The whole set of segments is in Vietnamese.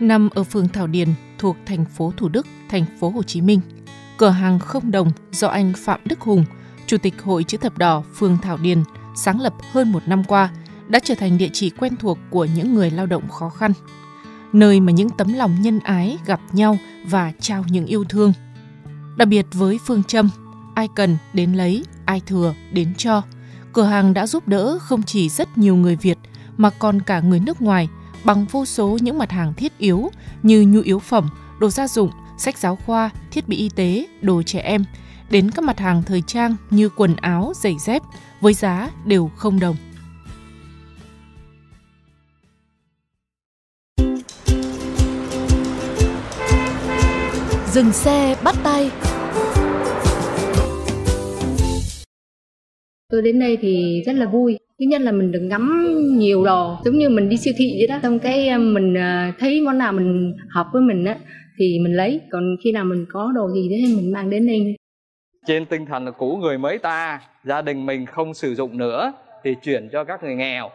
nằm ở phường Thảo Điền thuộc thành phố Thủ Đức, thành phố Hồ Chí Minh. Cửa hàng không đồng do anh Phạm Đức Hùng, Chủ tịch Hội Chữ Thập Đỏ phường Thảo Điền sáng lập hơn một năm qua đã trở thành địa chỉ quen thuộc của những người lao động khó khăn. Nơi mà những tấm lòng nhân ái gặp nhau và trao những yêu thương. Đặc biệt với phương châm ai cần đến lấy, ai thừa đến cho. Cửa hàng đã giúp đỡ không chỉ rất nhiều người Việt mà còn cả người nước ngoài bằng vô số những mặt hàng thiết yếu như nhu yếu phẩm, đồ gia dụng, sách giáo khoa, thiết bị y tế, đồ trẻ em, đến các mặt hàng thời trang như quần áo, giày dép với giá đều không đồng. Dừng xe bắt tay Tôi đến đây thì rất là vui. Thứ nhất là mình được ngắm nhiều đồ, giống như mình đi siêu thị vậy đó. Xong cái ờ, mình ờ, thấy món nào mình hợp với mình á thì mình lấy. Còn khi nào mình có đồ gì đấy thì mình mang đến đây. trên tinh thần là cũ người mới ta gia đình mình không sử dụng nữa thì chuyển cho các người nghèo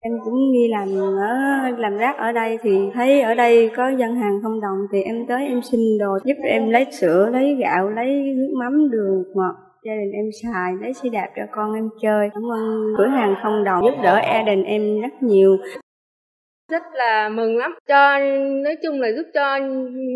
Em cũng đi làm ở làm rác ở đây thì thấy ở đây có dân hàng không đồng thì em tới em xin đồ giúp em lấy sữa, lấy gạo, lấy nước mắm, đường, ngọt gia đình em xài, lấy xe đạp cho con em chơi. Cảm ơn cửa hàng không đồng giúp đỡ gia đình em rất nhiều. Rất là mừng lắm. Cho nói chung là giúp cho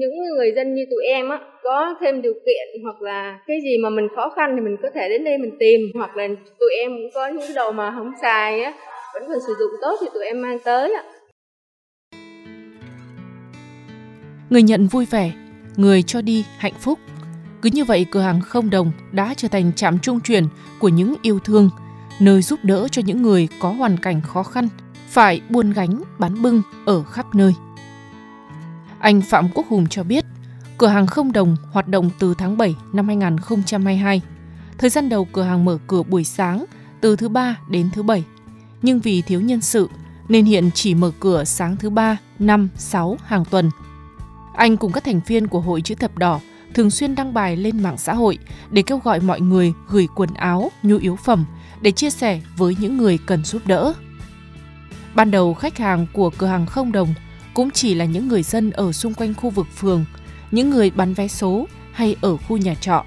những người dân như tụi em á có thêm điều kiện hoặc là cái gì mà mình khó khăn thì mình có thể đến đây mình tìm hoặc là tụi em cũng có những cái đồ mà không xài á vẫn còn sử dụng tốt thì tụi em mang tới ạ. Người nhận vui vẻ, người cho đi hạnh phúc. Cứ như vậy cửa hàng không đồng đã trở thành trạm trung chuyển của những yêu thương, nơi giúp đỡ cho những người có hoàn cảnh khó khăn, phải buôn gánh, bán bưng ở khắp nơi. Anh Phạm Quốc Hùng cho biết, cửa hàng không đồng hoạt động từ tháng 7 năm 2022. Thời gian đầu cửa hàng mở cửa buổi sáng từ thứ ba đến thứ bảy. Nhưng vì thiếu nhân sự nên hiện chỉ mở cửa sáng thứ ba, năm, sáu hàng tuần. Anh cùng các thành viên của Hội Chữ Thập Đỏ thường xuyên đăng bài lên mạng xã hội để kêu gọi mọi người gửi quần áo, nhu yếu phẩm để chia sẻ với những người cần giúp đỡ. Ban đầu khách hàng của cửa hàng không đồng cũng chỉ là những người dân ở xung quanh khu vực phường, những người bán vé số hay ở khu nhà trọ.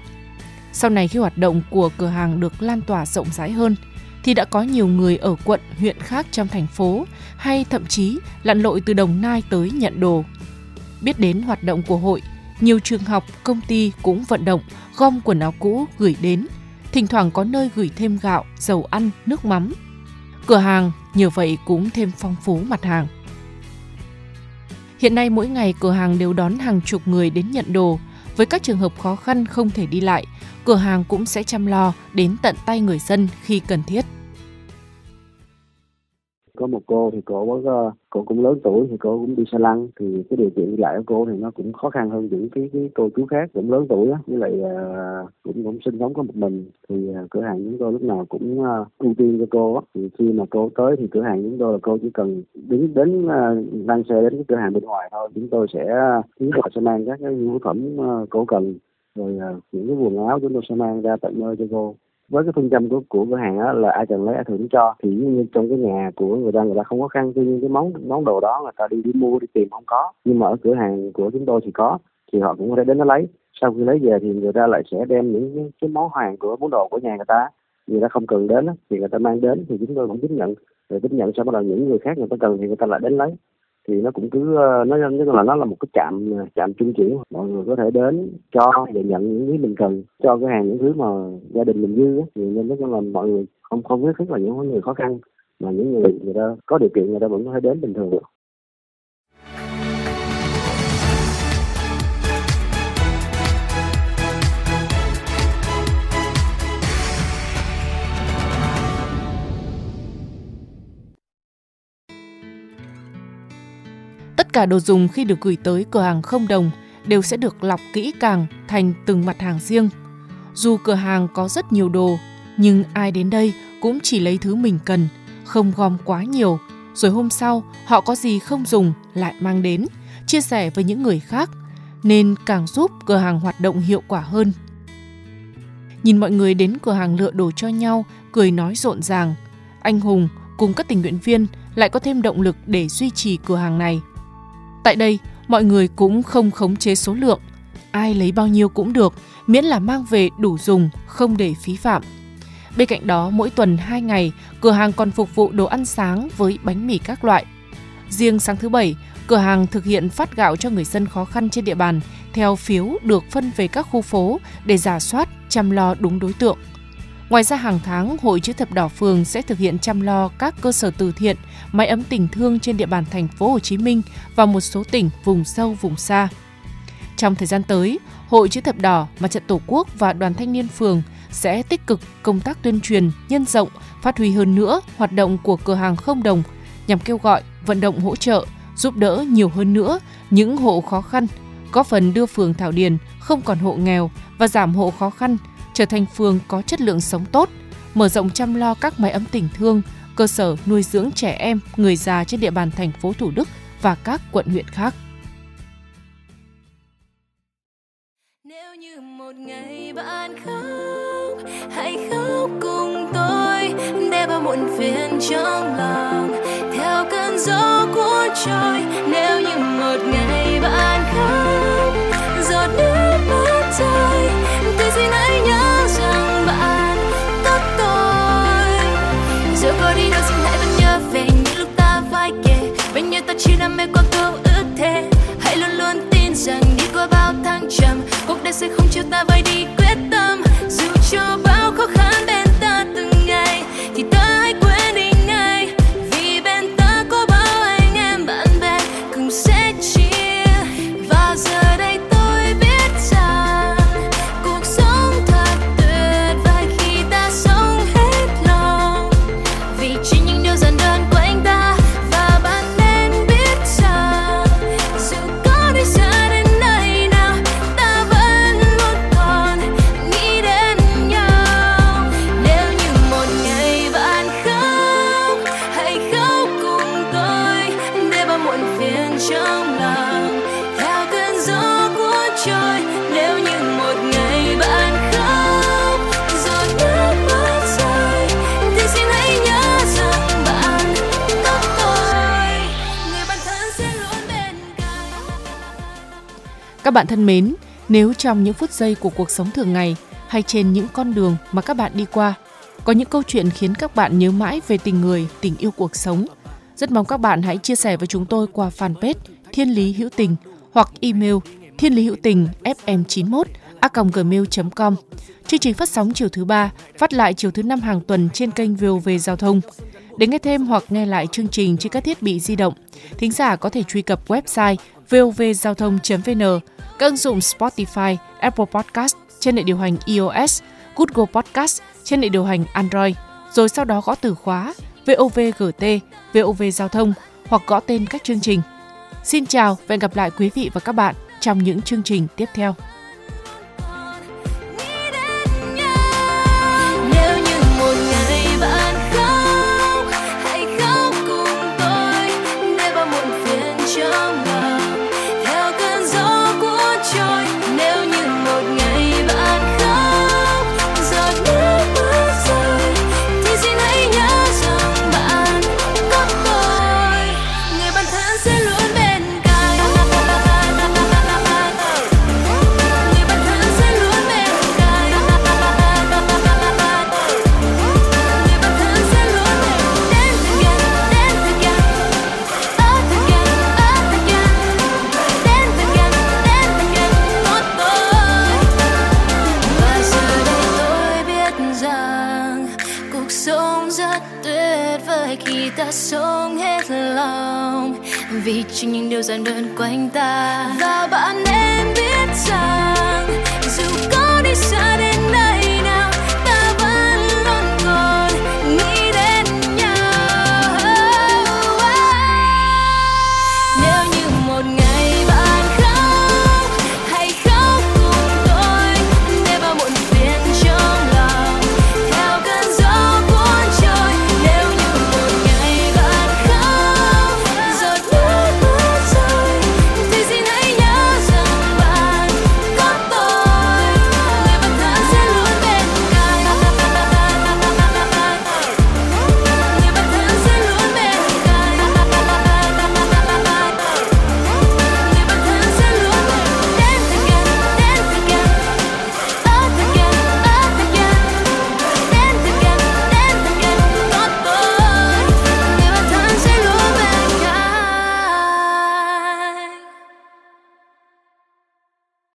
Sau này khi hoạt động của cửa hàng được lan tỏa rộng rãi hơn, thì đã có nhiều người ở quận, huyện khác trong thành phố hay thậm chí lặn lội từ Đồng Nai tới nhận đồ. Biết đến hoạt động của hội, nhiều trường học, công ty cũng vận động gom quần áo cũ gửi đến. Thỉnh thoảng có nơi gửi thêm gạo, dầu ăn, nước mắm. Cửa hàng nhờ vậy cũng thêm phong phú mặt hàng. Hiện nay mỗi ngày cửa hàng đều đón hàng chục người đến nhận đồ. Với các trường hợp khó khăn không thể đi lại, cửa hàng cũng sẽ chăm lo đến tận tay người dân khi cần thiết cô thì cô có ờ, cô cũng lớn tuổi thì cô cũng đi xe lăn thì cái điều kiện đi lại của cô thì nó cũng khó khăn hơn những cái cái cô chú khác cũng lớn tuổi á. Với lại uh, cũng cũng sinh sống có một mình thì uh, cửa hàng chúng tôi lúc nào cũng uh, ưu tiên cho cô á. Thì khi mà cô tới thì cửa hàng chúng tôi là cô chỉ cần đứng đến đăng mang xe đến cái cửa hàng bên ngoài thôi. Chúng tôi sẽ chúng tôi sẽ mang các cái nhu yếu phẩm cô cần rồi những cái quần áo chúng tôi sẽ mang ra tận nơi cho cô với cái phương châm của của cửa hàng á là ai cần lấy ai thưởng cho. Thì như trong cái nhà của người ta người ta không có khăn tuy nhiên cái món món đồ đó người ta đi đi mua đi tìm không có. Nhưng mà ở cửa hàng của chúng tôi thì có thì họ cũng có thể đến nó lấy. Sau khi lấy về thì người ta lại sẽ đem những cái, cái món hàng của món đồ của nhà người ta. Người ta không cần đến thì người ta mang đến thì chúng tôi cũng tiếp nhận. Rồi tiếp nhận sau bắt đầu những người khác người ta cần thì người ta lại đến lấy thì nó cũng cứ ờ, nó nó là nó là một cái trạm ờ, trạm trung chuyển mọi người có thể đến cho và nhận những thứ mình cần, cho cái hàng, những thứ mà gia đình mình dư á. thì nên nó là mọi người không không nhất thiết là những người khó khăn, mà những người người ta có điều kiện, người ta vẫn có thể đến bình thường được Tất cả đồ dùng khi được gửi tới cửa hàng không đồng đều sẽ được lọc kỹ càng thành từng mặt hàng riêng. Dù cửa hàng có rất nhiều đồ, nhưng ai đến đây cũng chỉ lấy thứ mình cần, không gom quá nhiều, rồi hôm sau họ có gì không dùng lại mang đến, chia sẻ với những người khác, nên càng giúp cửa hàng hoạt động hiệu quả hơn. Nhìn mọi người đến cửa hàng lựa đồ cho nhau, cười nói rộn ràng, anh Hùng cùng các tình nguyện viên lại có thêm động lực để duy trì cửa hàng này. Tại đây, mọi người cũng không khống chế số lượng, ai lấy bao nhiêu cũng được, miễn là mang về đủ dùng, không để phí phạm. Bên cạnh đó, mỗi tuần 2 ngày, cửa hàng còn phục vụ đồ ăn sáng với bánh mì các loại. Riêng sáng thứ Bảy, cửa hàng thực hiện phát gạo cho người dân khó khăn trên địa bàn theo phiếu được phân về các khu phố để giả soát, chăm lo đúng đối tượng. Ngoài ra hàng tháng, Hội chữ thập đỏ phường sẽ thực hiện chăm lo các cơ sở từ thiện, máy ấm tình thương trên địa bàn thành phố Hồ Chí Minh và một số tỉnh vùng sâu vùng xa. Trong thời gian tới, Hội chữ thập đỏ, Mặt trận Tổ quốc và Đoàn thanh niên phường sẽ tích cực công tác tuyên truyền, nhân rộng, phát huy hơn nữa hoạt động của cửa hàng không đồng nhằm kêu gọi, vận động hỗ trợ, giúp đỡ nhiều hơn nữa những hộ khó khăn, góp phần đưa phường Thảo Điền không còn hộ nghèo và giảm hộ khó khăn, trở thành phường có chất lượng sống tốt, mở rộng chăm lo các máy ấm tình thương, cơ sở nuôi dưỡng trẻ em, người già trên địa bàn thành phố Thủ Đức và các quận huyện khác. Nếu như một ngày bạn khóc, hãy khóc cùng tôi để bao muộn phiền trong lòng theo cơn gió cuốn trôi. Nếu như một ngày bạn khóc, chỉ đam mê qua câu ước thề. Hãy luôn luôn tin rằng đi qua bao thăng trầm, cuộc đời sẽ không chiều ta vơi đi muộn phiền trong lòng theo cơn gió cuốn trôi nếu như một ngày bạn khóc rồi nước mắt rơi thì xin hãy nhớ rằng bạn có tôi người bạn thân sẽ luôn bên cạnh. Các bạn thân mến, nếu trong những phút giây của cuộc sống thường ngày hay trên những con đường mà các bạn đi qua, có những câu chuyện khiến các bạn nhớ mãi về tình người, tình yêu cuộc sống, rất mong các bạn hãy chia sẻ với chúng tôi qua fanpage Thiên Lý Hữu Tình hoặc email thiên lý hữu tình fm91 a gmail.com. Chương trình phát sóng chiều thứ ba, phát lại chiều thứ năm hàng tuần trên kênh VOV Giao thông. Để nghe thêm hoặc nghe lại chương trình trên các thiết bị di động, thính giả có thể truy cập website vovgiao thông.vn, các ứng dụng Spotify, Apple Podcast trên hệ điều hành iOS, Google Podcast trên hệ điều hành Android, rồi sau đó gõ từ khóa VOVGT, VOV Giao thông hoặc gõ tên các chương trình. Xin chào và hẹn gặp lại quý vị và các bạn trong những chương trình tiếp theo. Vì chính những điều giản đơn quanh ta. Và bạn